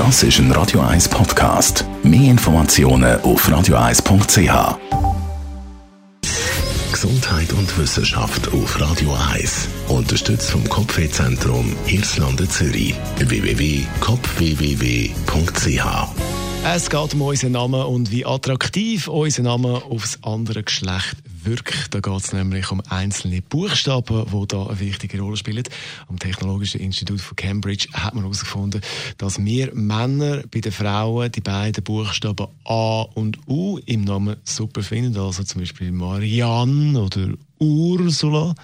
Das ist ein Radio 1 Podcast. Mehr Informationen auf radio1.ch. Gesundheit und Wissenschaft auf Radio 1. Unterstützt vom Kopfwehzentrum Irlande Zürich. www.kopfwww.ch es geht um unseren Namen und wie attraktiv unser Name aufs andere Geschlecht wirkt. Da geht es nämlich um einzelne Buchstaben, die da eine wichtige Rolle spielen. Am Technologischen Institut von Cambridge hat man herausgefunden, dass wir Männer bei den Frauen die beiden Buchstaben A und U im Namen super finden. Also zum Beispiel Marianne oder Ursula.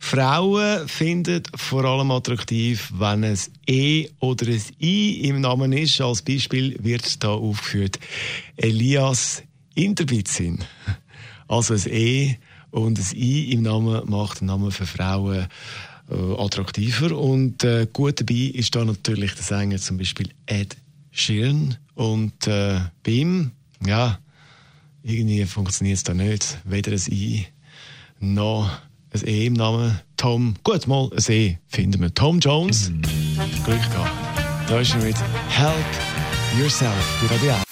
Frauen finden vor allem attraktiv, wenn es E oder ein I im Namen ist. Als Beispiel wird da aufgeführt Elias Interbitzin. Also ein E und ein I im Namen macht den Namen für Frauen äh, attraktiver. Und äh, gut dabei ist da natürlich der Sänger zum Beispiel Ed Sheeran. Und äh, bei ihm, ja, irgendwie funktioniert es da nicht. Weder ein I noch ein E im Namen. Tom, gut, mal ein E finden wir. Tom Jones. Glück gehabt. Da ist er mit Help Yourself bei Radio